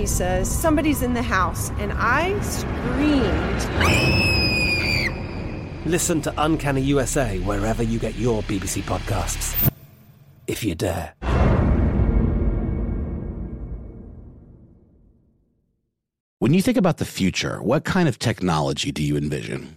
He says, Somebody's in the house, and I screamed. Listen to Uncanny USA wherever you get your BBC podcasts. If you dare. When you think about the future, what kind of technology do you envision?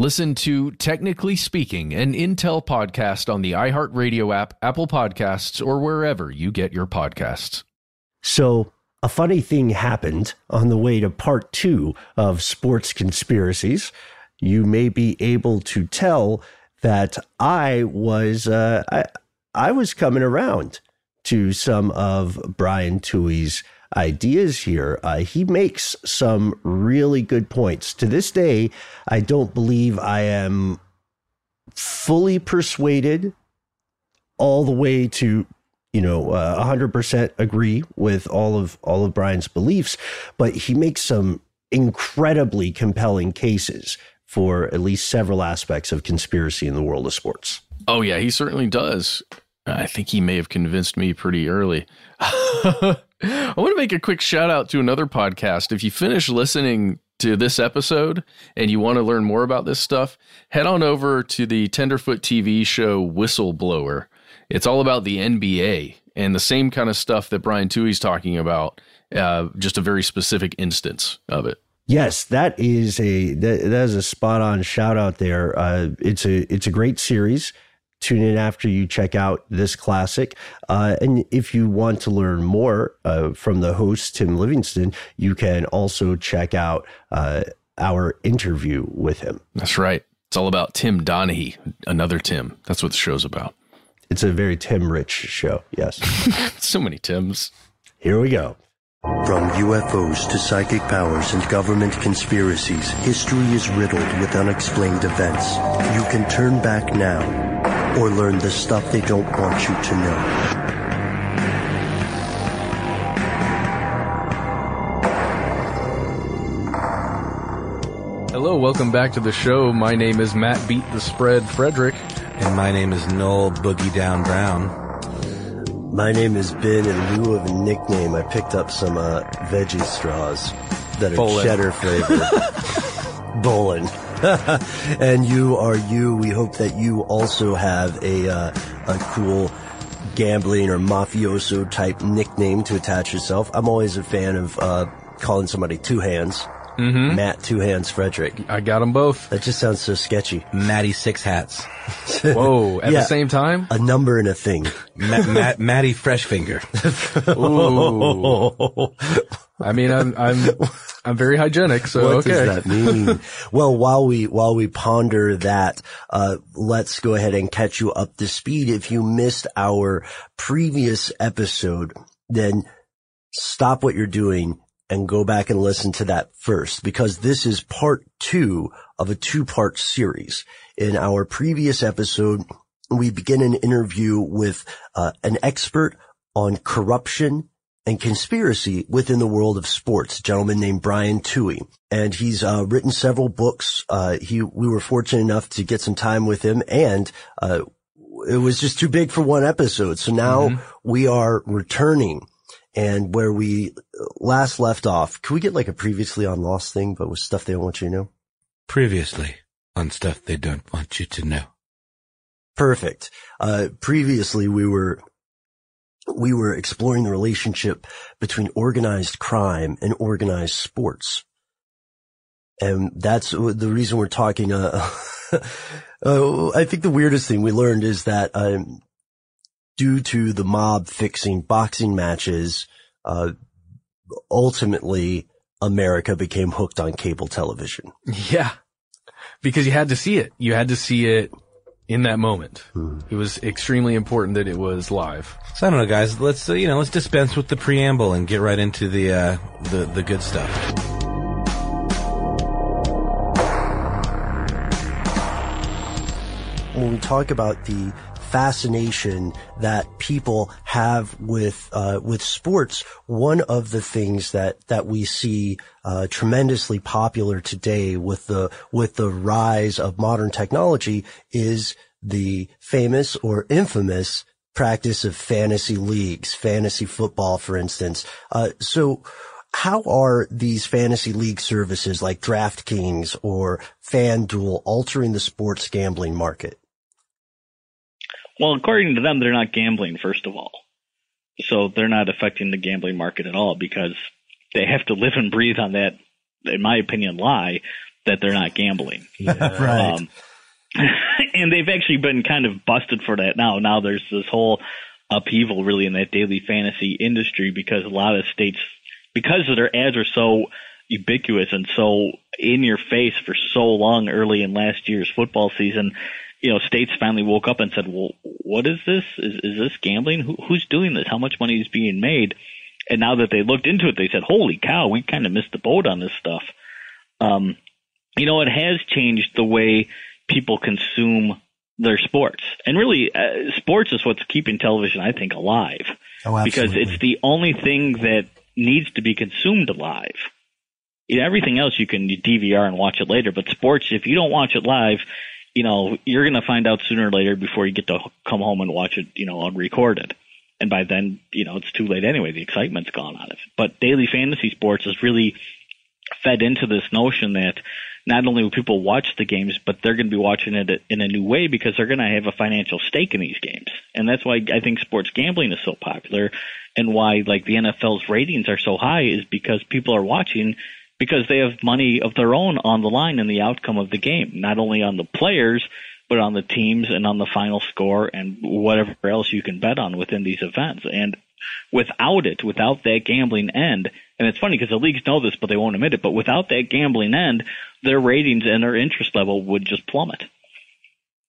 Listen to Technically Speaking, an Intel podcast on the iHeartRadio app, Apple Podcasts, or wherever you get your podcasts. So, a funny thing happened on the way to part two of Sports Conspiracies. You may be able to tell that I was uh, I, I was coming around to some of Brian Tuohy's ideas here. Uh, he makes some really good points. To this day, I don't believe I am fully persuaded all the way to you know uh, 100% agree with all of all of Brian's beliefs but he makes some incredibly compelling cases for at least several aspects of conspiracy in the world of sports Oh, yeah, he certainly does. I think he may have convinced me pretty early. I want to make a quick shout out to another podcast. If you finish listening to this episode and you want to learn more about this stuff, head on over to the Tenderfoot TV show Whistleblower. It's all about the NBA and the same kind of stuff that Brian Tuohy's talking about, uh, just a very specific instance of it. Yes, that is a that, that is a spot on shout out there. Uh, it's a it's a great series. Tune in after you check out this classic. Uh, and if you want to learn more uh, from the host Tim Livingston, you can also check out uh, our interview with him. That's right. It's all about Tim Donaghy, another Tim. That's what the show's about. It's a very Tim Rich show. Yes. So many Tims. Here we go. From UFOs to psychic powers and government conspiracies, history is riddled with unexplained events. You can turn back now or learn the stuff they don't want you to know. Hello, welcome back to the show. My name is Matt Beat the Spread Frederick. And my name is Noel Boogie Down Brown. My name is Ben. In lieu of a nickname, I picked up some uh, veggie straws that are Bolin. cheddar flavored. Bolin. and you are you. We hope that you also have a uh, a cool gambling or mafioso type nickname to attach yourself. I'm always a fan of uh, calling somebody Two Hands. Mm-hmm. Matt Two Hands Frederick. I got them both. That just sounds so sketchy. Matty Six Hats. Whoa, at Yeah. the same time? A number and a thing. Ma- Ma- Matty Fresh Finger. Ooh. I mean, I'm, I'm, I'm very hygienic, so what okay. does that mean? well, while we while we ponder that, uh, let's go ahead and catch you up to speed. If you missed our previous episode, then stop what you're doing and go back and listen to that first, because this is part two of a two part series. In our previous episode, we begin an interview with uh, an expert on corruption and conspiracy within the world of sports, a gentleman named Brian Tuohy. And he's uh, written several books. Uh, he, we were fortunate enough to get some time with him and, uh, it was just too big for one episode. So now mm-hmm. we are returning and where we last left off, can we get like a previously on Lost thing, but with stuff they don't want you to know? Previously on stuff they don't want you to know. Perfect. Uh, previously we were we were exploring the relationship between organized crime and organized sports. And that's the reason we're talking, uh, uh, I think the weirdest thing we learned is that, um, due to the mob fixing boxing matches, uh, ultimately America became hooked on cable television. Yeah. Because you had to see it. You had to see it in that moment. Hmm. It was extremely important that it was live. So I don't know, guys. Let's uh, you know, let's dispense with the preamble and get right into the uh, the the good stuff. When we talk about the fascination that people have with uh, with sports. One of the things that that we see uh, tremendously popular today with the with the rise of modern technology is the famous or infamous practice of fantasy leagues, fantasy football, for instance. Uh, so how are these fantasy league services like DraftKings or FanDuel altering the sports gambling market? Well, according to them, they're not gambling, first of all. So they're not affecting the gambling market at all because they have to live and breathe on that, in my opinion, lie that they're not gambling. Yeah, right. Um, and they've actually been kind of busted for that now. Now there's this whole upheaval really in that daily fantasy industry because a lot of states, because their ads are so ubiquitous and so in your face for so long early in last year's football season, you know, states finally woke up and said, "Well, what is this? Is is this gambling? Who, who's doing this? How much money is being made?" And now that they looked into it, they said, "Holy cow, we kind of missed the boat on this stuff." Um, you know, it has changed the way people consume their sports, and really, uh, sports is what's keeping television, I think, alive. Oh, because it's the only thing that needs to be consumed alive. You know, everything else you can DVR and watch it later, but sports, if you don't watch it live, you know, you're going to find out sooner or later before you get to come home and watch it, you know, unrecorded. And by then, you know, it's too late anyway. The excitement's gone out of it. But daily fantasy sports has really fed into this notion that not only will people watch the games, but they're going to be watching it in a new way because they're going to have a financial stake in these games. And that's why I think sports gambling is so popular and why like the NFL's ratings are so high is because people are watching because they have money of their own on the line in the outcome of the game, not only on the players, but on the teams and on the final score and whatever else you can bet on within these events. And without it, without that gambling end, and it's funny because the leagues know this, but they won't admit it, but without that gambling end, their ratings and their interest level would just plummet.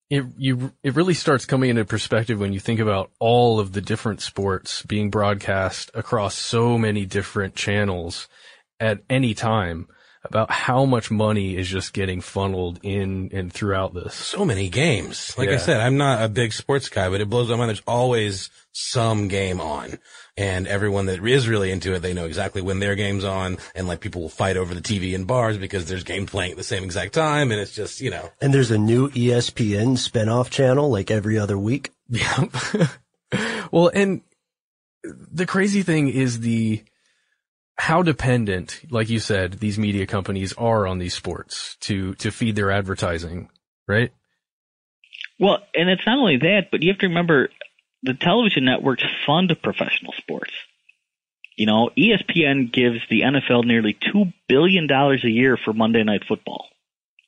It you it really starts coming into perspective when you think about all of the different sports being broadcast across so many different channels at any time about how much money is just getting funneled in and throughout this. So many games. Like Yeah. I said, I'm not a big sports guy, but it blows my mind. There's always some game on. And everyone that is really into it, they know exactly when their game's on. And like people will fight over the TV in bars because there's game playing at the same exact time. And it's just, you know, And there's a new ESPN spinoff channel like every other week. Yep. well, and the crazy thing is the how dependent, like you said, these media companies are on these sports to to feed their advertising, right? Well, and it's not only that, but you have to remember the television networks fund professional sports. You know, ESPN gives the NFL nearly $2 billion a year for Monday Night Football.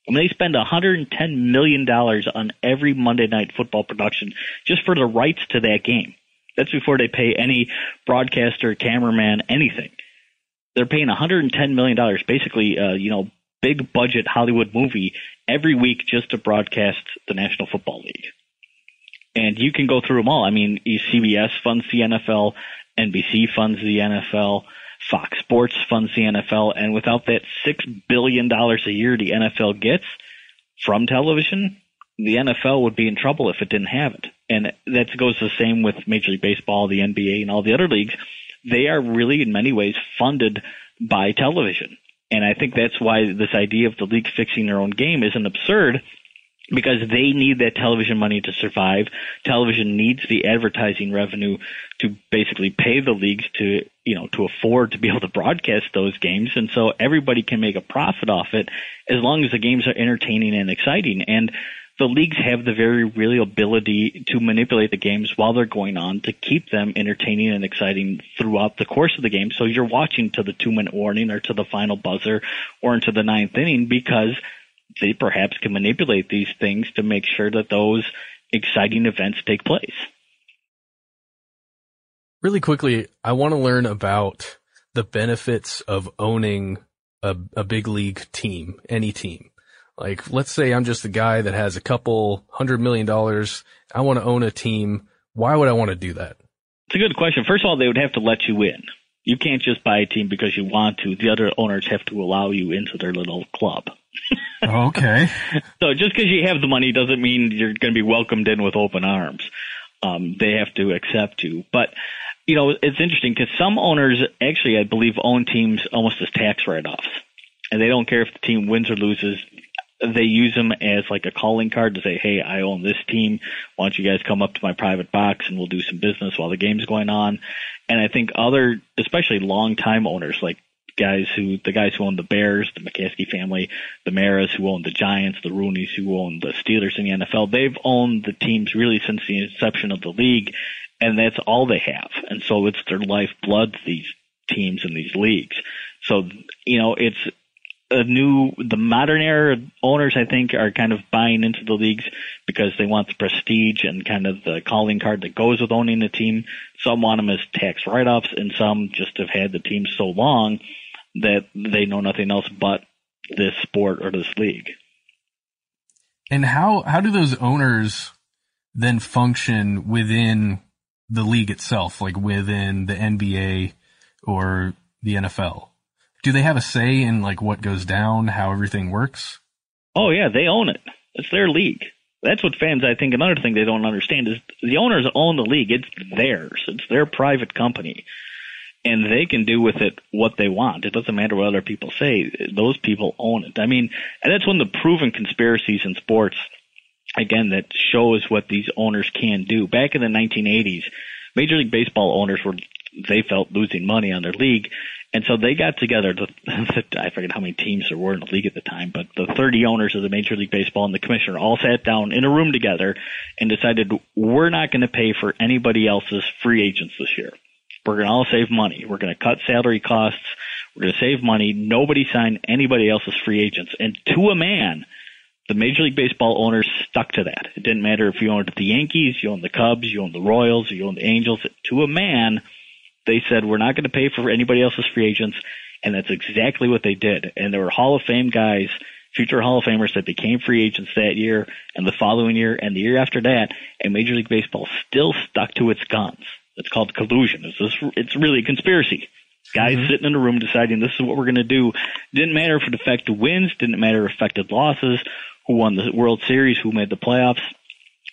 I mean, they spend $110 million on every Monday Night Football production just for the rights to that game. That's before they pay any broadcaster, cameraman, anything. They're paying 110 million dollars, basically, uh, you know, big budget Hollywood movie every week just to broadcast the National Football League. And you can go through them all. I mean, CBS funds the NFL, NBC funds the NFL, Fox Sports funds the NFL, and without that six billion dollars a year the NFL gets from television, the NFL would be in trouble if it didn't have it. And that goes the same with Major League Baseball, the NBA, and all the other leagues. They are really, in many ways, funded by television. And I think that's why this idea of the league fixing their own game isn't absurd because they need that television money to survive. Television needs the advertising revenue to basically pay the leagues to, you know, to afford to be able to broadcast those games. And so everybody can make a profit off it as long as the games are entertaining and exciting. And the leagues have the very real ability to manipulate the games while they're going on to keep them entertaining and exciting throughout the course of the game. So you're watching to the two minute warning or to the final buzzer or into the ninth inning because they perhaps can manipulate these things to make sure that those exciting events take place. Really quickly, I want to learn about the benefits of owning a, a big league team, any team. Like, let's say I'm just a guy that has a couple hundred million dollars. I want to own a team. Why would I want to do that? It's a good question. First of all, they would have to let you in. You can't just buy a team because you want to. The other owners have to allow you into their little club. okay. So just because you have the money doesn't mean you're going to be welcomed in with open arms. Um, they have to accept you. But, you know, it's interesting because some owners actually, I believe, own teams almost as tax write offs. And they don't care if the team wins or loses. They use them as like a calling card to say, hey, I own this team. Why don't you guys come up to my private box and we'll do some business while the game's going on? And I think other, especially long time owners like guys who the guys who own the Bears, the McCaskey family, the Maras who own the Giants, the Rooneys who own the Steelers in the NFL. They've owned the teams really since the inception of the league, and that's all they have. And so it's their lifeblood, these teams and these leagues. So you know, it's a new the modern era owners I think are kind of buying into the leagues because they want the prestige and kind of the calling card that goes with owning the team. Some want them as tax write offs and some just have had the team so long that they know nothing else but this sport or this league. And how how do those owners then function within the league itself, like within the NBA or the NFL? Do they have a say in like what goes down, how everything works? Oh yeah, they own it. It's their league. That's what fans, I think, another thing they don't understand is the owners own the league. It's theirs. It's their private company and they can do with it what they want. It doesn't matter what other people say. Those people own it. I mean, and that's one of the proven conspiracies in sports, again, that shows what these owners can do. Back in the 1980s, Major League Baseball owners were, they felt losing money on their league. And so they got together. The, the, I forget how many teams there were in the league at the time, but the 30 owners of the Major League Baseball and the commissioner all sat down in a room together and decided we're not going to pay for anybody else's free agents this year. We're going to all save money. We're going to cut salary costs. We're going to save money. Nobody signed anybody else's free agents. And to a man, the Major League Baseball owners stuck to that. It didn't matter if you owned the Yankees, you owned the Cubs, you owned the Royals, you owned the Angels. To a man, they said, we're not going to pay for anybody else's free agents. And that's exactly what they did. And there were Hall of Fame guys, future Hall of Famers that became free agents that year and the following year and the year after that. And Major League Baseball still stuck to its guns. It's called collusion. It's this, it's really a conspiracy. Guys mm-hmm. sitting in a room deciding this is what we're going to do. Didn't matter if it affected wins. Didn't matter if it affected losses. Who won the World Series? Who made the playoffs?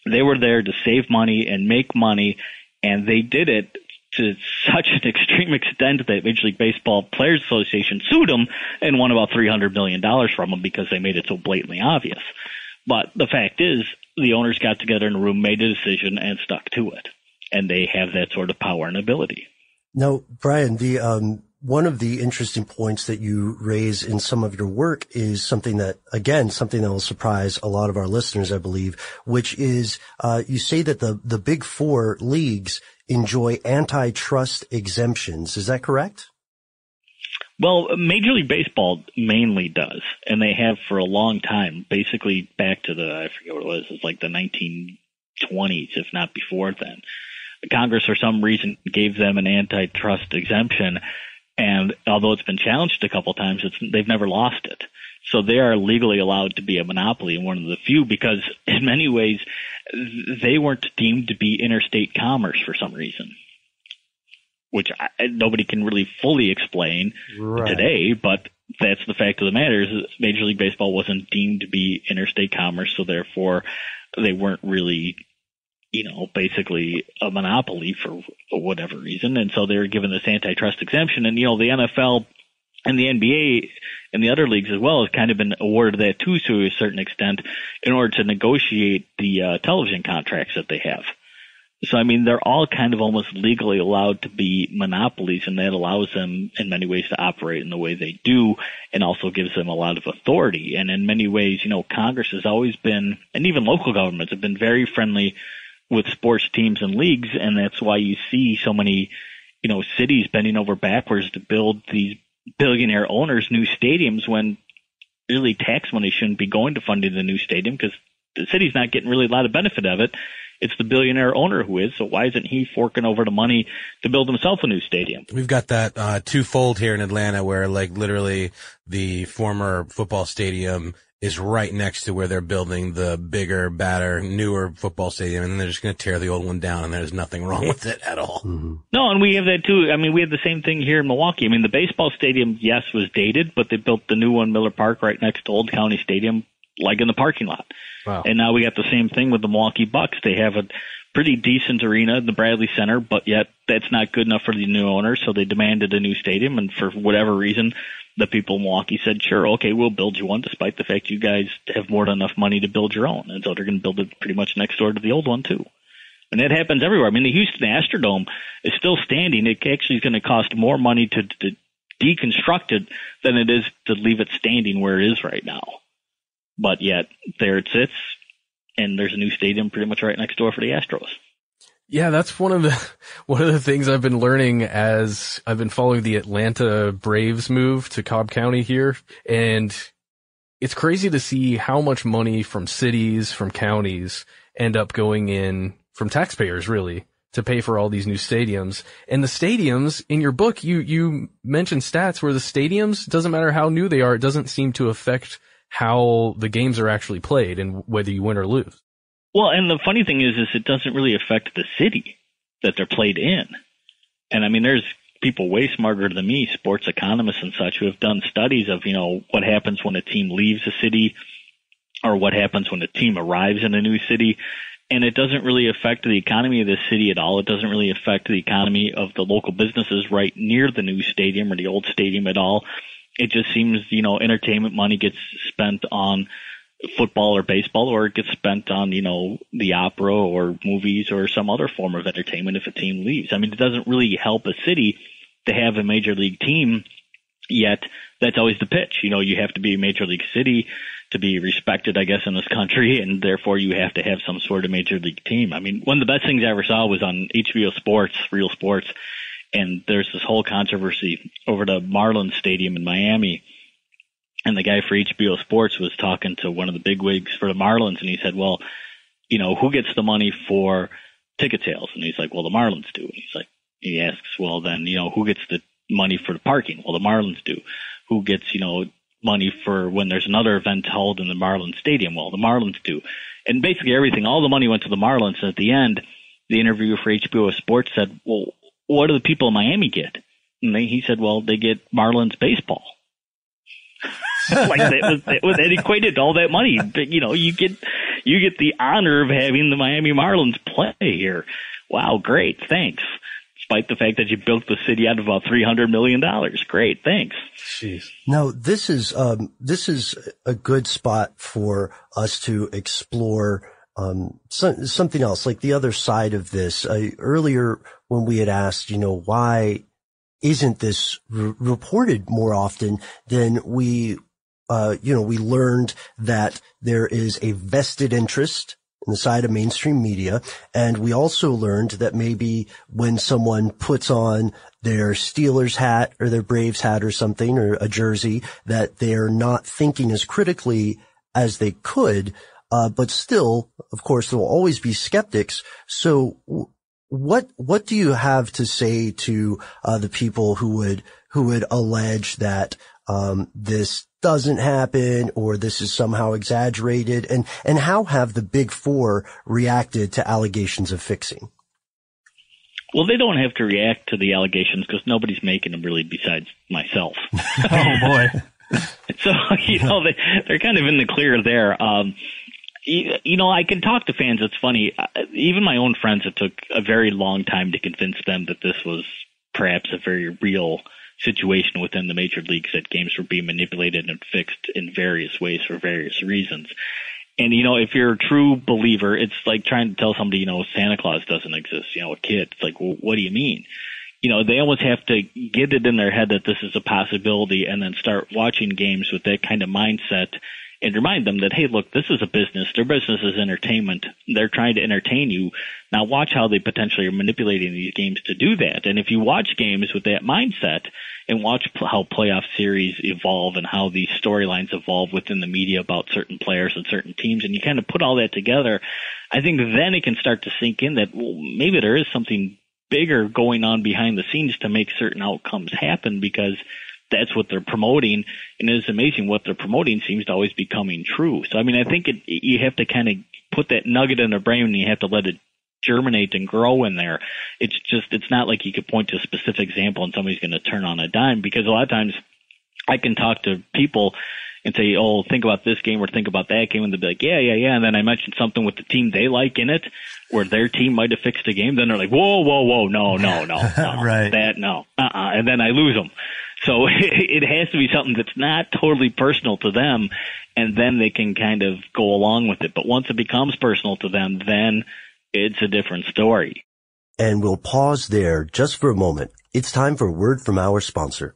They were there to save money and make money, and they did it to such an extreme extent that Major League Baseball Players Association sued them and won about three hundred million dollars from them because they made it so blatantly obvious. But the fact is, the owners got together in a room, made a decision, and stuck to it and they have that sort of power and ability. Now, Brian, the um, one of the interesting points that you raise in some of your work is something that, again, something that will surprise a lot of our listeners, I believe, which is uh, you say that the the big four leagues enjoy antitrust exemptions. Is that correct? Well, Major League Baseball mainly does, and they have for a long time, basically back to the I forget what it was, it's like the 1920s, if not before then. Congress, for some reason, gave them an antitrust exemption. And although it's been challenged a couple times, they've never lost it. So they are legally allowed to be a monopoly and one of the few because in many ways they weren't deemed to be interstate commerce for some reason, which I, nobody can really fully explain Right. today, but that's the fact of the matter is Major League Baseball wasn't deemed to be interstate commerce, so therefore they weren't really, you know, basically a monopoly for whatever reason, and so they were given this antitrust exemption. And you know, the NFL and the NBA and the other leagues as well has kind of been awarded that too to a certain extent in order to negotiate the uh, television contracts that they have. So I mean, they're all kind of almost legally allowed to be monopolies, and that allows them in many ways to operate in the way they do, and also gives them a lot of authority. And in many ways, you know, Congress has always been, and even local governments have been very friendly with sports teams and leagues, and that's why you see so many, you know, cities bending over backwards to build these billionaire owners new stadiums when really tax money shouldn't be going to funding the new stadium because the city's not getting really a lot of benefit of it. It's the billionaire owner who is. So why isn't he forking over the money to build himself a new stadium? We've got that uh, twofold here in Atlanta where like literally the former football stadium is right next to where they're building the bigger, badder, newer football stadium and they're just going to tear the old one down and there's nothing wrong with it at all. Mm-hmm. No, and we have that too. I mean, we had the same thing here in Milwaukee. I mean, the baseball stadium, yes, was dated, but they built the new one, Miller Park, right next to Old County Stadium, like in the parking lot. Wow. And now we got the same thing with the Milwaukee Bucks. They have a pretty decent arena, the Bradley Center, but yet that's not good enough for the new owner, so they demanded a new stadium. And for whatever reason, the people in Milwaukee said, "Sure, okay, we'll build you one," despite the fact you guys have more than enough money to build your own, and so they're going to build it pretty much next door to the old one too. And that happens everywhere. I mean, the Houston Astrodome is still standing. It actually is going to cost more money to, to deconstruct it than it is to leave it standing where it is right now. But yet there it sits, and there's a new stadium pretty much right next door for the Astros. Yeah, that's one of the one of the things I've been learning as I've been following the Atlanta Braves move to Cobb County here, and it's crazy to see how much money from cities, from counties, end up going in from taxpayers, really, to pay for all these new stadiums. And the stadiums in your book, you you mentioned stats where the stadiums doesn't matter how new they are, it doesn't seem to affect how the games are actually played and whether you win or lose. Well, and the funny thing is, is it doesn't really affect the city that they're played in. And I mean, there's people way smarter than me, sports economists and such, who have done studies of, you know, what happens when a team leaves a city or what happens when a team arrives in a new city. And it doesn't really affect the economy of the city at all. It doesn't really affect the economy of the local businesses right near the new stadium or the old stadium at all. It just seems, you know, entertainment money gets spent on football or baseball or it gets spent on, you know, the opera or movies or some other form of entertainment if a team leaves. I mean, it doesn't really help a city to have a major league team yet that's always the pitch. You know, you have to be a major league city to be respected, I guess, in this country, and therefore you have to have some sort of major league team. I mean, one of the best things I ever saw was on HBO Sports, Real Sports, and there's this whole controversy over the Marlins Stadium in Miami. And the guy for HBO Sports was talking to one of the big wigs for the Marlins, and he said, "Well, you know, who gets the money for ticket sales?" And he's like, "Well, the Marlins do." And he's like, he asks, "Well, then, you know, who gets the money for the parking?" Well, the Marlins do. Who gets, you know, money for when there's another event held in the Marlins Stadium? Well, the Marlins do. And basically everything, all the money went to the Marlins. And at the end, the interviewer for HBO Sports said, "Well, what do the people in Miami get?" And they, he said, "Well, they get Marlins baseball." like that was, that was that equated to all that money. But, you know, you get you get the honor of having the Miami Marlins play here. Wow, great, thanks. Despite the fact that you built the city out of about three hundred million dollars, great, thanks. Jeez. Now, this is um, this is a good spot for us to explore um, some, something else, like the other side of this. Uh, earlier, when we had asked, you know, why isn't this re- reported more often? than we, uh, you know, we learned that there is a vested interest in the side of mainstream media. And we also learned that maybe when someone puts on their Steelers hat or their Braves hat or something or a jersey, that they're not thinking as critically as they could. Uh, but still, of course, there will always be skeptics. So what what do you have to say to uh, the people who would who would allege that um, this doesn't happen or this is somehow exaggerated? And and how have the big four reacted to allegations of fixing? Well they don't have to react to the allegations because nobody's making them really besides myself. Oh boy. So you know they they're kind of in the clear there. Um you, know i can talk to fans it's funny even my own friends it took a very long time to convince them that this was perhaps a very real situation within the major leagues that games were being manipulated and fixed in various ways for various reasons. And you know, if you're a true believer, it's like trying to tell somebody, you know, Santa Claus doesn't exist. You know, a kid. It's like, well, what do you mean? You know, they almost have to get it in their head that this is a possibility, and then start watching games with that kind of mindset and remind them that, hey, look, this is a business. Their business is entertainment. They're trying to entertain you. Now watch how they potentially are manipulating these games to do that. And if you watch games with that mindset and watch how playoff series evolve and how these storylines evolve within the media about certain players and certain teams, and you kind of put all that together, I think then it can start to sink in that well, maybe there is something bigger going on behind the scenes to make certain outcomes happen because that's what they're promoting, and it's amazing what they're promoting seems to always be coming true. So I mean, I think it, you have to kind of put that nugget in their brain, and you have to let it germinate and grow in there. It's just it's not like you could point to a specific example and somebody's going to turn on a dime because a lot of times I can talk to people and say, "Oh, think about this game or think about that game," and they'll be like, "Yeah, yeah, yeah," and then I mention something with the team they like in it, where their team might have fixed the game. Then they're like, "Whoa, whoa, whoa, no, no, no, no right? That no, uh-uh. and then I lose them. So it has to be something that's not totally personal to them, and then they can kind of go along with it. But once it becomes personal to them, then it's a different story. And we'll pause there just for a moment. It's time for a word from our sponsor.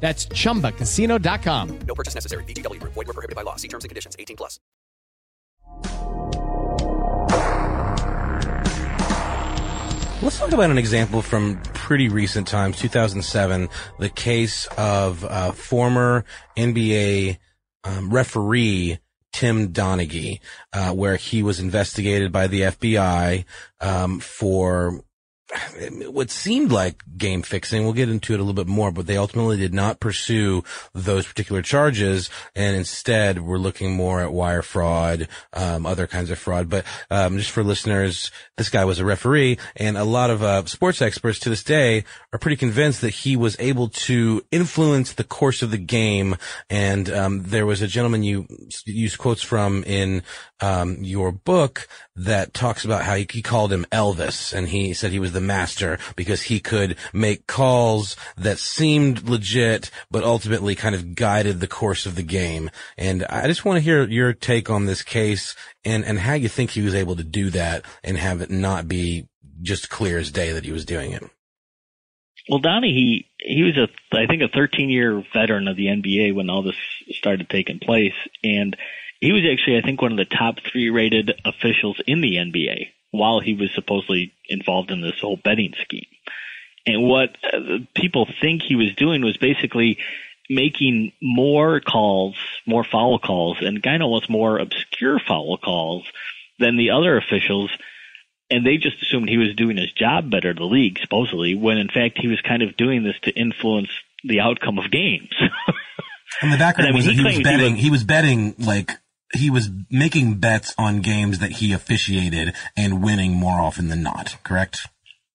That's chumbacasino.com. No purchase necessary. VGW Group. Void were prohibited by law. See terms and conditions. 18 plus. Let's talk about an example from pretty recent times, 2007, the case of uh, former NBA um, referee Tim Donaghy, uh, where he was investigated by the FBI um, for what seemed like game fixing. We'll get into it a little bit more, but they ultimately did not pursue those particular charges, and instead were looking more at wire fraud, um, other kinds of fraud. But um, just for listeners, this guy was a referee, and a lot of uh, sports experts to this day are pretty convinced that he was able to influence the course of the game. And um, there was a gentleman you used quotes from in um, your book that talks about how he, he, called him Elvis and he said he was the master because he could make calls that seemed legit, but ultimately kind of guided the course of the game. And I just want to hear your take on this case and, and how you think he was able to do that and have it not be just clear as day that he was doing it. Well, Donnie, he he was a I think a 13 year veteran of the NBA when all this started taking place, and he was actually, I think, one of the top three rated officials in the NBA while he was supposedly involved in this whole betting scheme. And what uh, people think he was doing was basically making more calls, more foul calls, and kind of almost more obscure foul calls than the other officials. And they just assumed he was doing his job better, the league, supposedly, when in fact he was kind of doing this to influence the outcome of games. and the background and I mean, was he, he was betting. He was, he was betting like he was making bets on games that he officiated and winning more often than not, correct?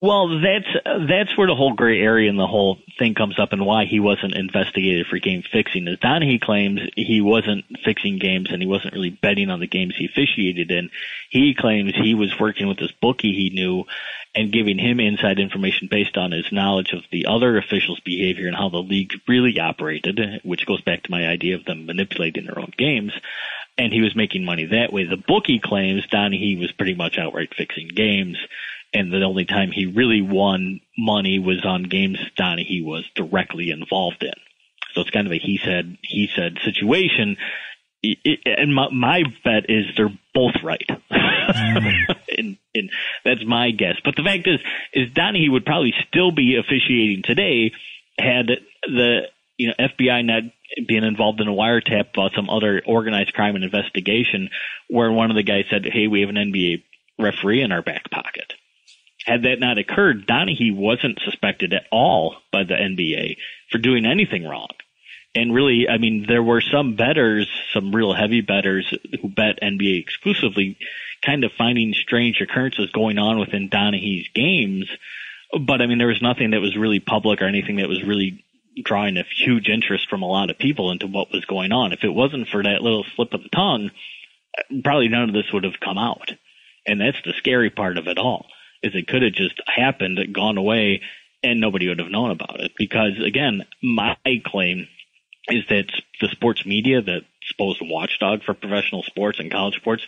Well, that's that's where the whole gray area and the whole thing comes up, and why he wasn't investigated for game fixing. Is Donaghy claims he wasn't fixing games and he wasn't really betting on the games he officiated in. He claims he was working with this bookie he knew and giving him inside information based on his knowledge of the other officials' behavior and how the league really operated, which goes back to my idea of them manipulating their own games and he was making money that way. The bookie claims Donaghy was pretty much outright fixing games, and the only time he really won money was on games Donaghy was directly involved in. So it's kind of a he said he said situation. and my, my bet is they're both right. Mm. and, and that's my guess. But the fact is, is Donaghy would probably still be officiating today had the you know FBI not being involved in a wiretap about some other organized crime and investigation where one of the guys said, Hey, we have an NBA referee in our back pocket. Had that not occurred, Donaghy wasn't suspected at all by the NBA for doing anything wrong. And really, I mean, there were some bettors, some real heavy bettors who bet NBA exclusively, kind of finding strange occurrences going on within Donaghy's games. But I mean, there was nothing that was really public or anything that was really drawing a huge interest from a lot of people into what was going on. If it wasn't for that little slip of the tongue, probably none of this would have come out. And that's the scary part of it all, is it could have just happened, gone away, and nobody would have known about it. Because again, my claim is that the sports media, that supposed to watchdog for professional sports and college sports,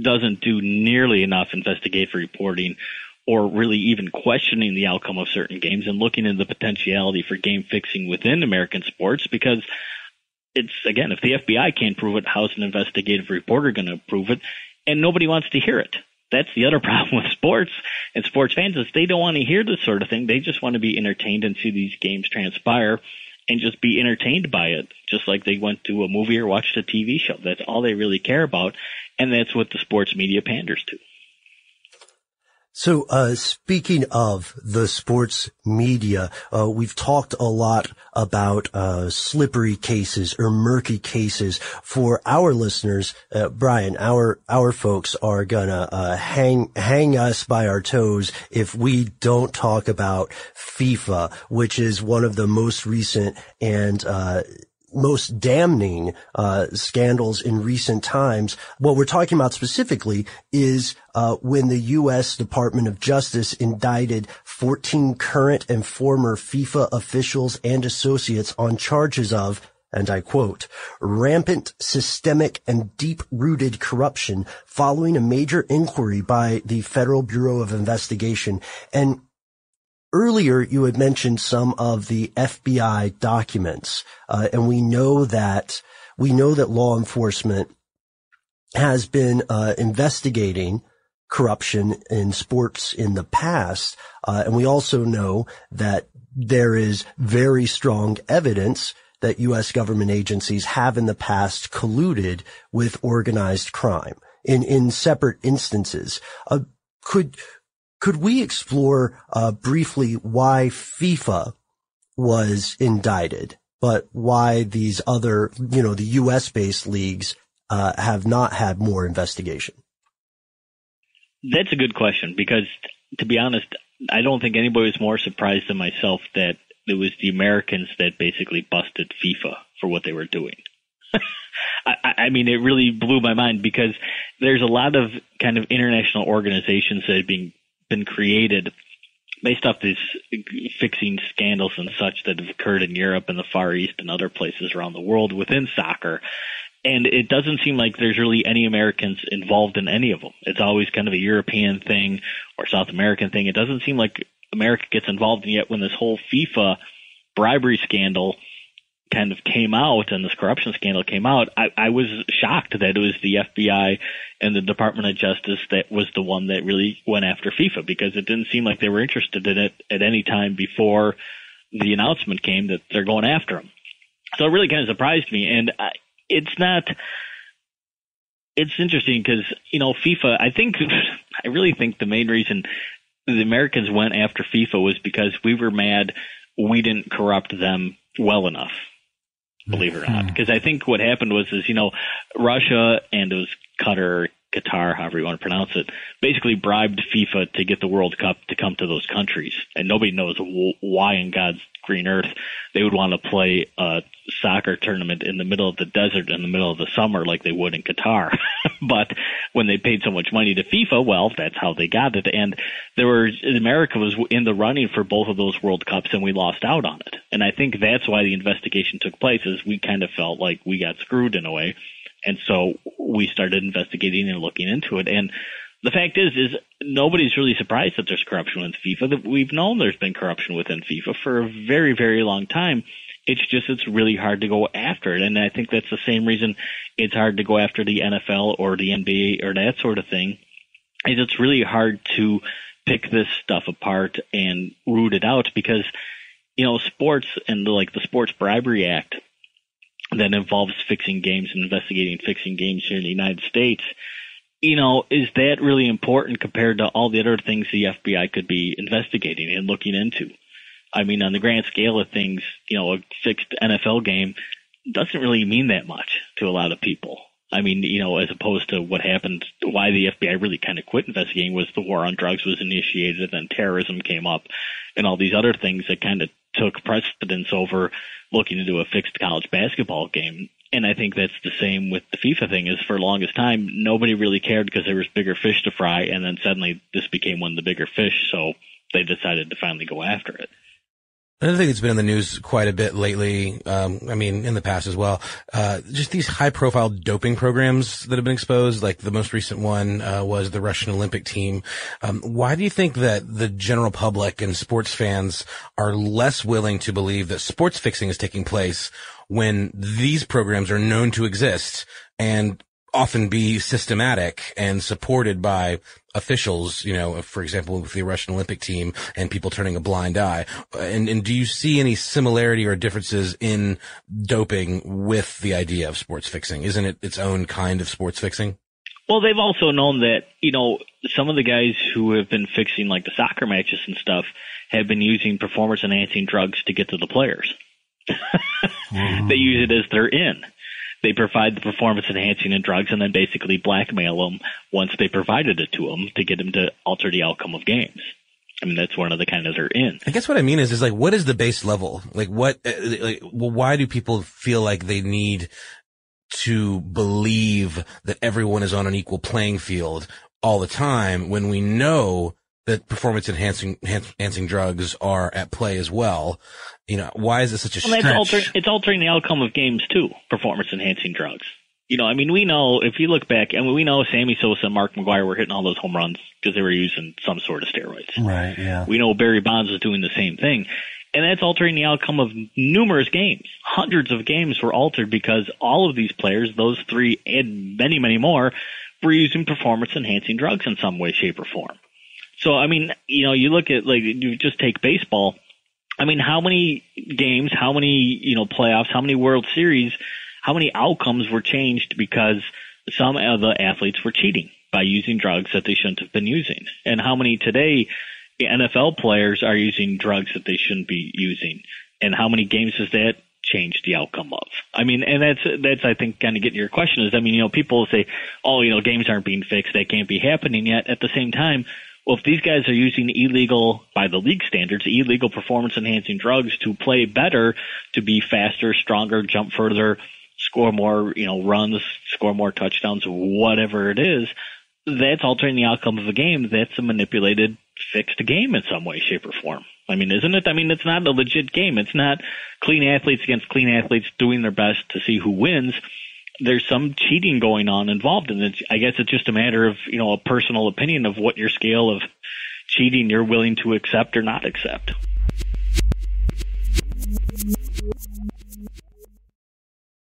doesn't do nearly enough investigative reporting or really even questioning the outcome of certain games and looking into the potentiality for game fixing within American sports because it's again if the FBI can't prove it, how's an investigative reporter going to prove it? And nobody wants to hear it. That's the other problem with sports and sports fans is they don't want to hear this sort of thing. They just want to be entertained and see these games transpire and just be entertained by it, just like they went to a movie or watched a TV show. That's all they really care about, and that's what the sports media panders to. So, uh, speaking of the sports media, uh, we've talked a lot about uh, slippery cases or murky cases. For our listeners, uh, Brian, our our folks are gonna uh, hang hang us by our toes if we don't talk about FIFA, which is one of the most recent and uh, most damning uh, scandals in recent times. What we're talking about specifically is uh, when the U.S. Department of Justice indicted 14 current and former FIFA officials and associates on charges of and I quote, rampant, systemic, and deep-rooted corruption following a major inquiry by the Federal Bureau of Investigation. And Earlier, you had mentioned some of the FBI documents, uh, and we know that we know that law enforcement has been uh, investigating corruption in sports in the past. Uh, and we also know that there is very strong evidence that U.S. government agencies have in the past colluded with organized crime in, in separate instances. Uh, could, could we explore, uh, briefly why FIFA was indicted, but why these other, you know, the U.S. based leagues, uh, have not had more investigation? That's a good question because, to be honest, I don't think anybody was more surprised than myself that it was the Americans that basically busted FIFA for what they were doing. I, I mean, it really blew my mind because there's a lot of kind of international organizations that have been been created based off these fixing scandals and such that have occurred in Europe and the Far East and other places around the world within soccer. And it doesn't seem like there's really any Americans involved in any of them. It's always kind of a European thing or South American thing. It doesn't seem like America gets involved. And yet, when this whole FIFA bribery scandal kind of came out and this corruption scandal came out, I, I was shocked that it was the FBI and the Department of Justice that was the one that really went after FIFA because it didn't seem like they were interested in it at any time before the announcement came that they're going after them. So it really kind of surprised me, and I, it's not. It's interesting because you know FIFA. I think I really think the main reason the Americans went after FIFA was because we were mad we didn't corrupt them well enough. Believe it or not, hmm. because I think what happened was is you know Russia and it was Qatar, Qatar, however you want to pronounce it, basically bribed FIFA to get the World Cup to come to those countries, and nobody knows why in God's green earth they would want to play a soccer tournament in the middle of the desert in the middle of the summer like they would in Qatar. but when they paid so much money to FIFA, well, that's how they got it. And there were America was in the running for both of those World Cups, and we lost out on it. And I think that's why the investigation took place. Is we kind of felt like we got screwed in a way, and so we started investigating and looking into it. And the fact is, is nobody's really surprised that there's corruption with FIFA. That we've known there's been corruption within FIFA for a very, very long time. It's just it's really hard to go after it, and I think that's the same reason it's hard to go after the NFL or the NBA or that sort of thing. Is it's really hard to pick this stuff apart and root it out because you know sports and the, like the Sports Bribery Act that involves fixing games and investigating fixing games here in the United States you know, is that really important compared to all the other things the FBI could be investigating and looking into? I mean, on the grand scale of things, you know, a fixed NFL game doesn't really mean that much to a lot of people. I mean, you know, as opposed to what happened, why the FBI really kind of quit investigating was the war on drugs was initiated, and then terrorism came up, and all these other things that kind of took precedence over looking into a fixed college basketball game and I think that's the same with the FIFA thing. Is for the longest time nobody really cared because there was bigger fish to fry, and then suddenly this became one of the bigger fish, so they decided to finally go after it. Another thing that's been in the news quite a bit lately, um, I mean, in the past as well, uh, just these high profile doping programs that have been exposed. Like the most recent one, uh, was the Russian Olympic team. Um, why do you think that the general public and sports fans are less willing to believe that sports fixing is taking place when these programs are known to exist and often be systematic and supported by officials, you know, for example, with the Russian Olympic team and people turning a blind eye. And, and do you see any similarity or differences in doping with the idea of sports fixing? Isn't it its own kind of sports fixing? Well, they've also known that, you know, some of the guys who have been fixing like the soccer matches and stuff have been using performance enhancing drugs to get to the players. They use it as their in. They provide the performance enhancing drugs and then basically blackmail them once they provided it to them to get them to alter the outcome of games. I mean, that's one of the kind of their in. I guess what I mean is, is like, what is the base level? Like, what, uh, like, well, why do people feel like they need to believe that everyone is on an equal playing field all the time when we know that performance enhancing enhancing drugs are at play as well. You know, why is it such a well, stretch? It's, alter, it's altering the outcome of games too. Performance enhancing drugs. You know, I mean, we know if you look back, and we know Sammy Sosa and Mark McGwire were hitting all those home runs because they were using some sort of steroids. Right. Yeah. We know Barry Bonds was doing the same thing. And that's altering the outcome of numerous games. Hundreds of games were altered because all of these players, those three and many, many more, were using performance enhancing drugs in some way, shape, or form. So, I mean, you know, you look at like you just take baseball. I mean, how many games, how many you know playoffs, how many World Series, how many outcomes were changed because some of the athletes were cheating by using drugs that they shouldn't have been using, and how many today NFL players are using drugs that they shouldn't be using, and how many games does that change the outcome of? I mean, and that's that's I think kind of getting your question is I mean, you know, people say, oh, you know, games aren't being fixed, that can't be happening yet. At the same time, well, if these guys are using illegal, by the league standards, illegal performance enhancing drugs to play better, to be faster, stronger, jump further, score more, you know, runs, score more touchdowns, whatever it is, that's altering the outcome of a game. That's a manipulated, fixed game in some way, shape, or form. I mean, isn't it? I mean, it's not a legit game. It's not clean athletes against clean athletes doing their best to see who wins. There's some cheating going on involved, and it's, I guess it's just a matter of you know a personal opinion of what your scale of cheating you're willing to accept or not accept.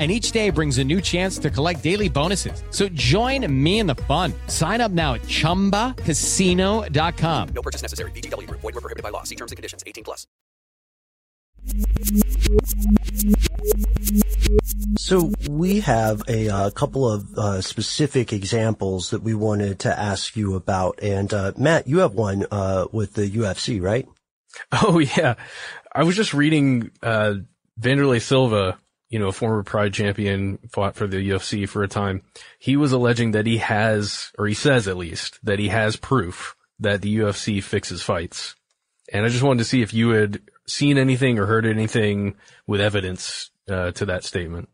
And each day brings a new chance to collect daily bonuses. So join me in the fun. Sign up now at chumbacasino.com. No purchase necessary. VGW Group. Void were prohibited by law. See terms and conditions. 18 plus. So we have a uh, couple of uh, specific examples that we wanted to ask you about, and uh, Matt, you have one uh, with the UFC, right? Oh yeah, I was just reading uh, Wanderlei Silva, you know, a former Pride champion, fought for the UFC for a time. He was alleging that he has, or he says at least, that he has proof that the UFC fixes fights. And I just wanted to see if you had seen anything or heard anything with evidence uh, to that statement.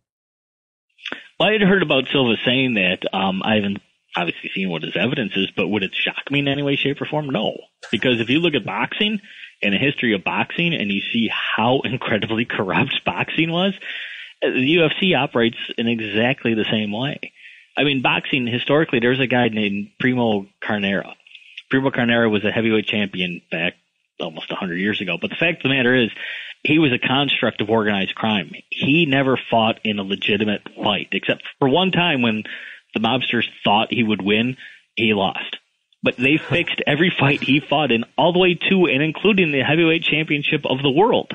Well, I had heard about Silva saying that. Um, I haven't obviously seen what his evidence is, but would it shock me in any way, shape, or form? No. Because if you look at boxing and the history of boxing and you see how incredibly corrupt boxing was, the UFC operates in exactly the same way. I mean, boxing, historically, there's a guy named Primo Carnera. Primo Carnera was a heavyweight champion back almost 100 years ago. But the fact of the matter is, he was a construct of organized crime. He never fought in a legitimate fight, except for one time when the mobsters thought he would win, he lost. But they fixed every fight he fought in, all the way to and including the heavyweight championship of the world.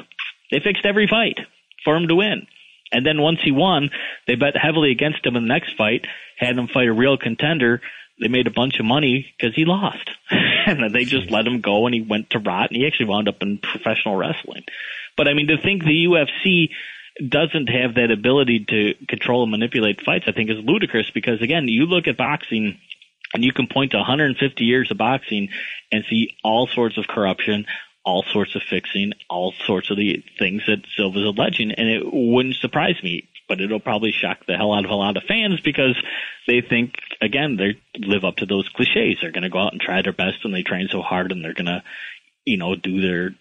They fixed every fight for him to win. And then once he won, they bet heavily against him in the next fight, had him fight a real contender. They made a bunch of money because he lost. and then they just let him go and he went to rot and he actually wound up in professional wrestling. But I mean, to think the UFC doesn't have that ability to control and manipulate fights, I think is ludicrous because again, you look at boxing and you can point to 150 years of boxing and see all sorts of corruption, all sorts of fixing, all sorts of the things that Silva's alleging, and it wouldn't surprise me. But it'll probably shock the hell out of a lot of fans because they think again they live up to those cliches. They're going to go out and try their best, and they train so hard, and they're going to, you know, do their,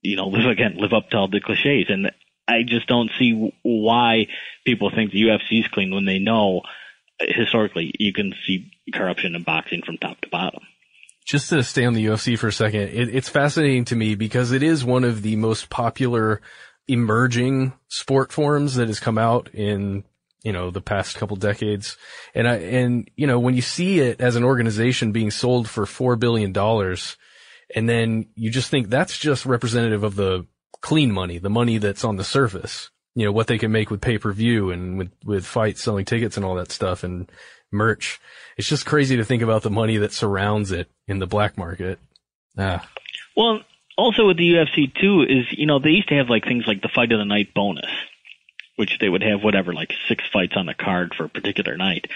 you know, live again, live up to all the cliches. And I just don't see why people think the UFC is clean when they know historically you can see corruption in boxing from top to bottom just to stay on the UFC for a second, it, it's fascinating to me because it is one of the most popular emerging sport forms that has come out in, you know, the past couple decades. And I, and, you know, when you see it as an organization being sold for $4 billion and then you just think that's just representative of the clean money, the money that's on the surface, you know, what they can make with pay per view and with, with fights, selling tickets and all that stuff and merch. It's just crazy to think about the money that surrounds it in the black market. Ah. Well, also with the UFC too is you know they used to have like things like the fight of the night bonus, which they would have whatever like six fights on the card for a particular night,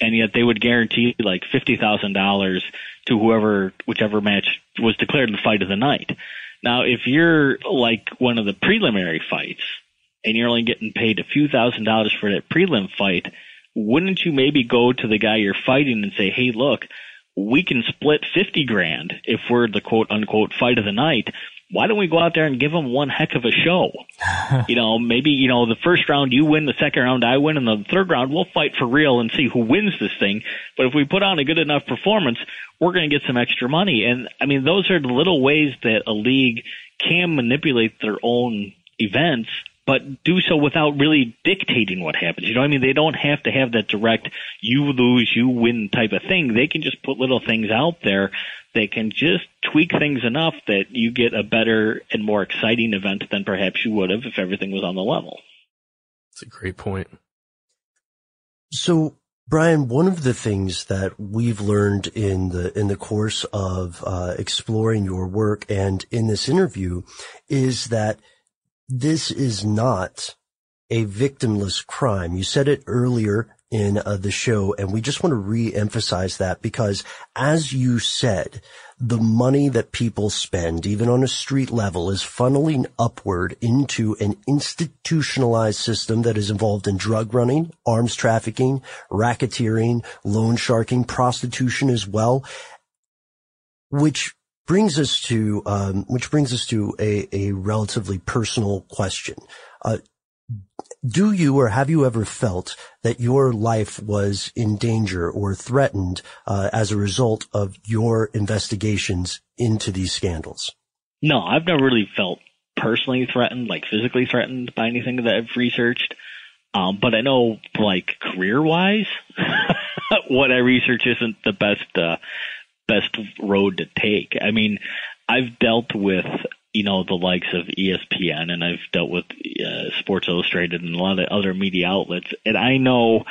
and yet they would guarantee like fifty thousand dollars to whoever whichever match was declared the fight of the night. Now, if you're like one of the preliminary fights and you're only getting paid a few thousand dollars for that prelim fight, wouldn't you maybe go to the guy you're fighting and say, "Hey, look, we can split 50 grand if we're the quote unquote fight of the night. Why don't we go out there and give them one heck of a show? you know, maybe, you know, the first round you win, the second round I win, and the third round we'll fight for real and see who wins this thing. But if we put on a good enough performance, we're going to get some extra money. And I mean, those are the little ways that a league can manipulate their own events but do so without really dictating what happens. You know what I mean? They don't have to have that direct you lose, you win type of thing. They can just put little things out there. They can just tweak things enough that you get a better and more exciting event than perhaps you would have if everything was on the level. That's a great point. So, Brian, one of the things that we've learned in the in the course of uh, exploring your work and in this interview is that this is not a victimless crime. You said it earlier in uh, the show, and we just want to re-emphasize that because, as you said, the money that people spend, even on a street level, is funneling upward into an institutionalized system that is involved in drug running, arms trafficking, racketeering, loan sharking, prostitution as well, which brings us to um, which brings us to a, a relatively personal question. Uh, do you or have you ever felt that your life was in danger or threatened uh, as a result of your investigations into these scandals? No, I've never really felt personally threatened, like physically threatened by anything that I've researched. Um, but I know, like career wise, what I research isn't the best uh, best road to take. I mean, I've dealt with you know the likes of ESPN and I've dealt with uh, Sports Illustrated and a lot of other media outlets, and I know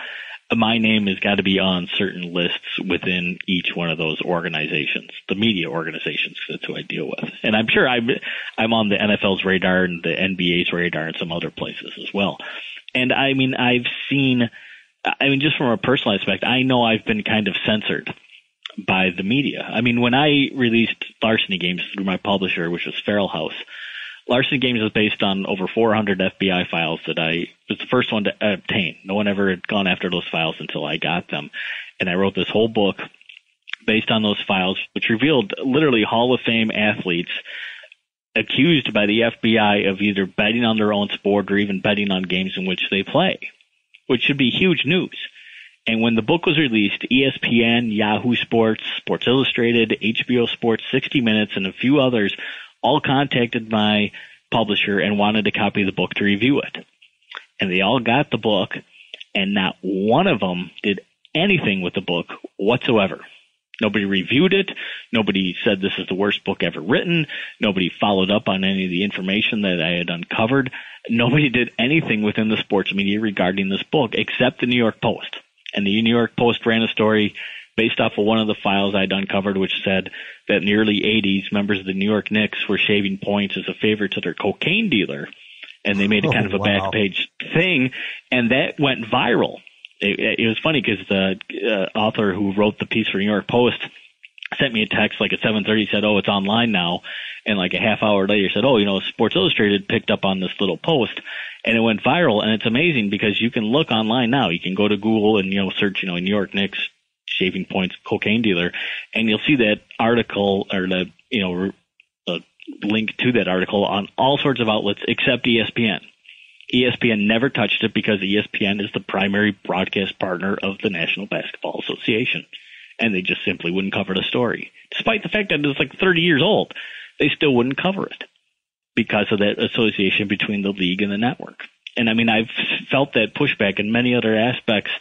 my name has got to be on certain lists within each one of those organizations, the media organizations. That's who I deal with, and I'm sure I'm I'm on the NFL's radar and the NBA's radar and some other places as well. And I mean, I've seen. I mean, just from a personal aspect, I know I've been kind of censored by the media. I mean, when I released Larceny Games through my publisher, which was Feral House, Larceny Games was based on over 400 FBI files that I was the first one to obtain. No one ever had gone after those files until I got them. And I wrote this whole book based on those files, which revealed literally Hall of Fame athletes accused by the FBI of either betting on their own sport or even betting on games in which they play, which should be huge news. And when the book was released, ESPN, Yahoo Sports, Sports Illustrated, HBO Sports, 60 Minutes, and a few others all contacted my publisher and wanted to copy of the book to review it. And they all got the book, and not one of them did anything with the book whatsoever. Nobody reviewed it. Nobody said this is the worst book ever written. Nobody followed up on any of the information that I had uncovered. Nobody did anything within the sports media regarding this book except the New York Post. And the New York Post ran a story based off of one of the files I'd uncovered, which said that in the early 80s, members of the New York Knicks were shaving points as a favor to their cocaine dealer. And they made a kind Oh, of a wow. back page thing, and that went viral. It, it was funny because the uh, author who wrote the piece for New York Post sent me a text like at 7:30 said, "Oh, it's online now," and like a half hour later said, "Oh, you know, Sports Illustrated picked up on this little post." And it went viral, and it's amazing because you can look online now. You can go to Google and you know search, you know, New York Knicks shaving points cocaine dealer, and you'll see that article or the you know a link to that article on all sorts of outlets except ESPN. ESPN never touched it because ESPN is the primary broadcast partner of the National Basketball Association. And they just simply wouldn't cover the story. Despite the fact that it's like 30 years old, they still wouldn't cover it because of that association between the league and the network. And I mean, I've felt that pushback in many other aspects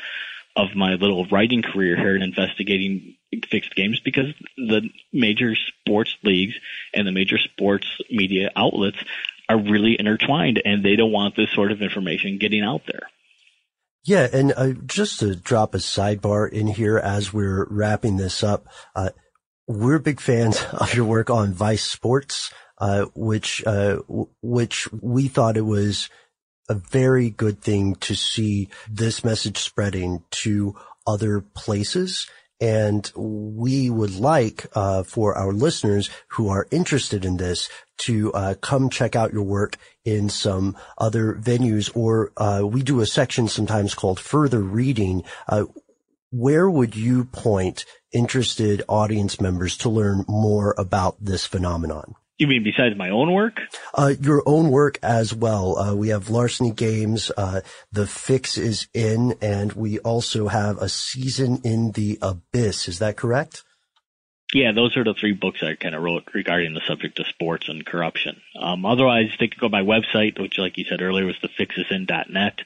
of my little writing career here in investigating fixed games because the major sports leagues and the major sports media outlets are really intertwined and they don't want this sort of information getting out there. Yeah, and uh, just to drop a sidebar in here as we're wrapping this up, uh, we're big fans of your work on Vice Sports, uh, which uh, w- which we thought it was a very good thing to see this message spreading to other places. And we would like uh, for our listeners who are interested in this to uh, come check out your work in some other venues, or uh, we do a section sometimes called further reading. Uh, where would you point interested audience members to learn more about this phenomenon? You mean besides my own work? Uh, your own work as well. Uh, we have Larceny Games. Uh, the Fix is in, and we also have a season in the Abyss. Is that correct? Yeah, those are the three books I kind of wrote regarding the subject of sports and corruption. Um, otherwise, they could go to my website, which, like you said earlier, was thefixisin.net.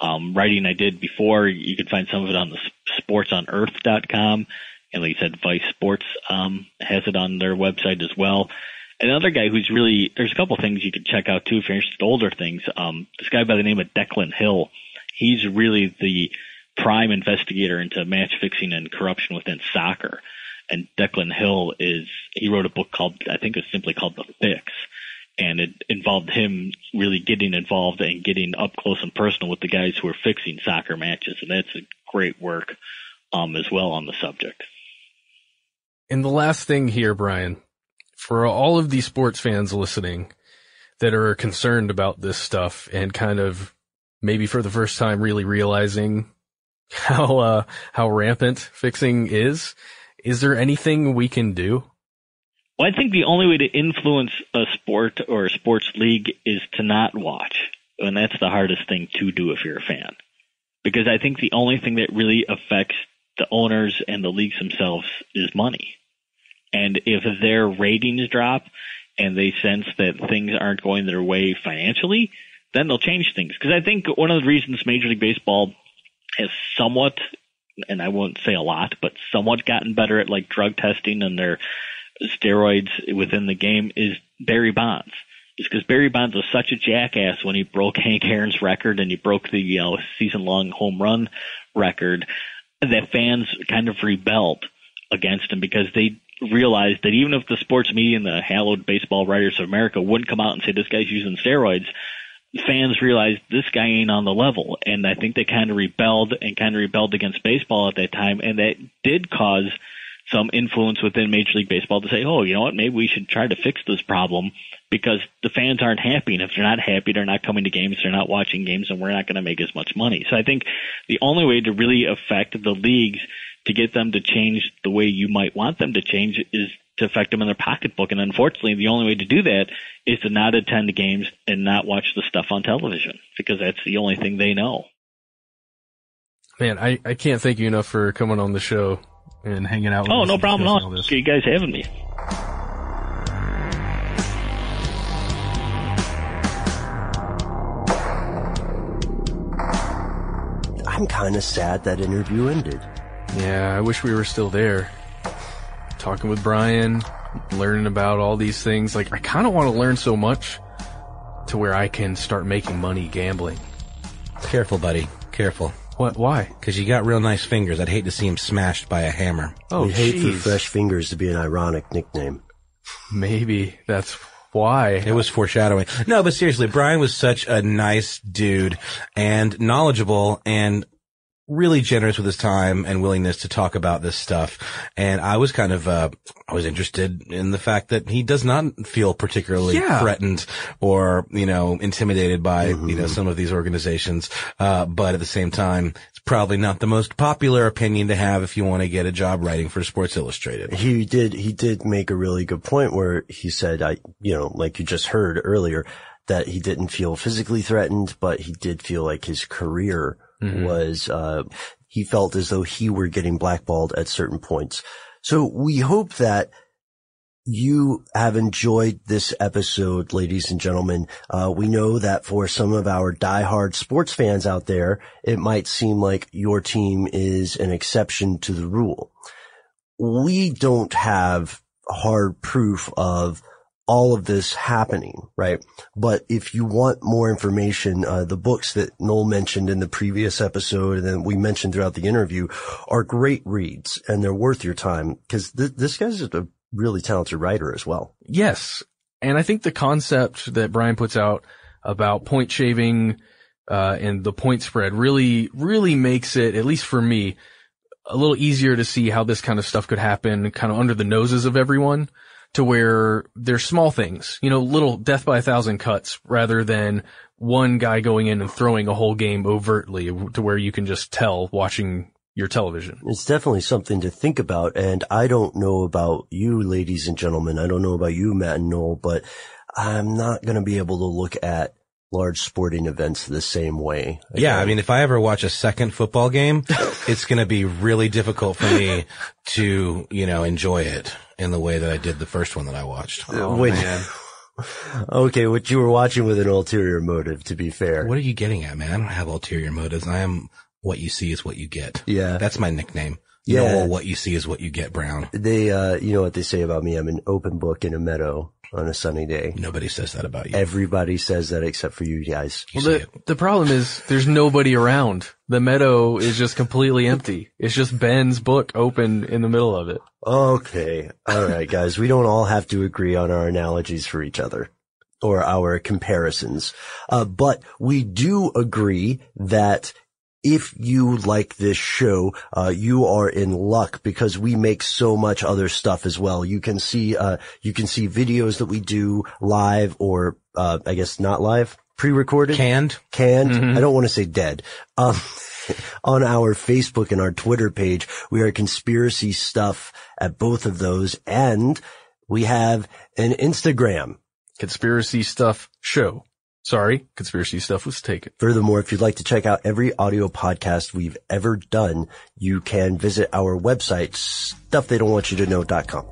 Um, writing I did before, you can find some of it on the sportsonearth.com. And like you said, Vice Sports um, has it on their website as well. Another guy who's really, there's a couple things you can check out too if you're interested in older things. Um, this guy by the name of Declan Hill, he's really the prime investigator into match fixing and corruption within soccer. And Declan Hill is, he wrote a book called, I think it was simply called The Fix. And it involved him really getting involved and getting up close and personal with the guys who are fixing soccer matches. And that's a great work, um, as well on the subject. And the last thing here, Brian, for all of these sports fans listening that are concerned about this stuff and kind of maybe for the first time really realizing how, uh, how rampant fixing is, is there anything we can do? Well, I think the only way to influence a sport or a sports league is to not watch. And that's the hardest thing to do if you're a fan. Because I think the only thing that really affects the owners and the leagues themselves is money. And if their ratings drop and they sense that things aren't going their way financially, then they'll change things. Because I think one of the reasons Major League Baseball has somewhat, and I won't say a lot, but somewhat gotten better at like drug testing and their steroids within the game is Barry Bonds. It's because Barry Bonds was such a jackass when he broke Hank Aaron's record and he broke the you know, season long home run record that fans kind of rebelled against him because they realized that even if the sports media and the hallowed baseball writers of America wouldn't come out and say this guy's using steroids, fans realized this guy ain't on the level. And I think they kind of rebelled and kind of rebelled against baseball at that time. And that did cause some influence within Major League Baseball to say, oh, you know what, maybe we should try to fix this problem because the fans aren't happy. And if they're not happy, they're not coming to games, they're not watching games, and we're not going to make as much money. So I think the only way to really affect the leagues to get them to change the way you might want them to change is to affect them in their pocketbook. And unfortunately, the only way to do that is to not attend the games and not watch the stuff on television because that's the only thing they know. Man, I, I can't thank you enough for coming on the show and hanging out with Oh, us no problem at discussing all. this. You guys having me. I'm kind of sad that interview ended. Yeah, I wish we were still there. Talking with Brian, learning about all these things. Like, I kind of want to learn so much to where I can start making money gambling. Careful, buddy. Careful. What? Why? Because you got real nice fingers. I'd hate to see him smashed by a hammer. Oh, we hate for fresh fingers to be an ironic nickname. Maybe that's why. It was foreshadowing. No, but seriously, Brian was such a nice dude and knowledgeable and really generous with his time and willingness to talk about this stuff. And I was kind of, uh, I was interested in the fact that he does not feel particularly Yeah. threatened or, you know, intimidated by, you know, some of these organizations. Uh, but at the same time, it's probably not the most popular opinion to have if you want to get a job writing for Sports Illustrated. He did, he did make a really good point where he said, I, you know, like you just heard earlier, that he didn't feel physically threatened, but he did feel like his career Mhm. was, uh, he felt as though he were getting blackballed at certain points. So we hope that you have enjoyed this episode, ladies and gentlemen. Uh, we know that for some of our diehard sports fans out there, it might seem like your team is an exception to the rule. We don't have hard proof of all of this happening, right? But if you want more information, uh, the books that Noel mentioned in the previous episode and then we mentioned throughout the interview are great reads and they're worth your time because th- this guy's a really talented writer as well. Yes. And I think the concept that Brian puts out about point shaving, uh, and the point spread really, really makes it, at least for me, a little easier to see how this kind of stuff could happen kind of under the noses of everyone to where there's small things, you know, little death by a thousand cuts rather than one guy going in and throwing a whole game overtly to where you can just tell watching your television. It's definitely something to think about. And I don't know about you, ladies and gentlemen. I don't know about you, Matt and Noel, but I'm not going to be able to look at large sporting events the same way. Yeah, I mean, if I ever watch a second football game, it's going to be really difficult for me to, you know, enjoy it in the way that I did the first one that I watched. Oh, Wait. okay, what you were watching with an ulterior motive, to be fair. What are you getting at, man? I don't have ulterior motives. I am what you see is what you get. Yeah. That's my nickname. Yeah. Noel, what you see is what you get, Brown. They, uh, you know what they say about me? I'm an open book in a meadow on a sunny day. Nobody says that about you. Everybody says that except for you guys. Well, the, the problem is there's nobody around. The meadow is just completely empty. It's just Ben's book open in the middle of it. Okay. All right, guys. We don't all have to agree on our analogies for each other or our comparisons. Uh, but we do agree that if you like this show, uh, you are in luck because we make so much other stuff as well. You can see, uh, you can see videos that we do live or, uh, I guess not live, pre-recorded. Canned. Canned. Mhm. I don't want to say dead. Um, on our Facebook and our Twitter page, we are conspiracy stuff at both of those. And we have an Instagram. Conspiracy stuff show. Sorry, conspiracy stuff was taken. Furthermore, if you'd like to check out every audio podcast we've ever done, you can visit our website, stufftheydon'twantyou to know.com.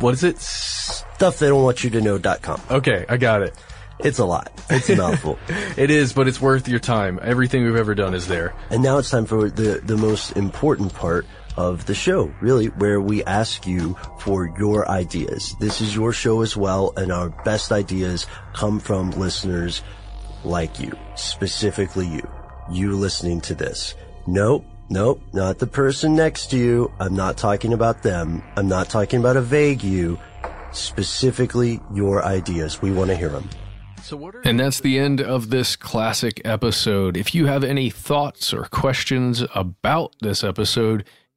What is it? Stufftheydon'twantyou to know.com. Okay, I got it. It's a lot. It's a mouthful. it is, but it's worth your time. Everything we've ever done is there. And now it's time for the, the most important part of the show, really, where we ask you for your ideas. This is your show as well, and our best ideas come from listeners like you, specifically you, you listening to this. Nope, nope, not the person next to you. I'm not talking about them. I'm not talking about a vague you. Specifically your ideas. We want to hear them. And that's the end of this classic episode. If you have any thoughts or questions about this episode,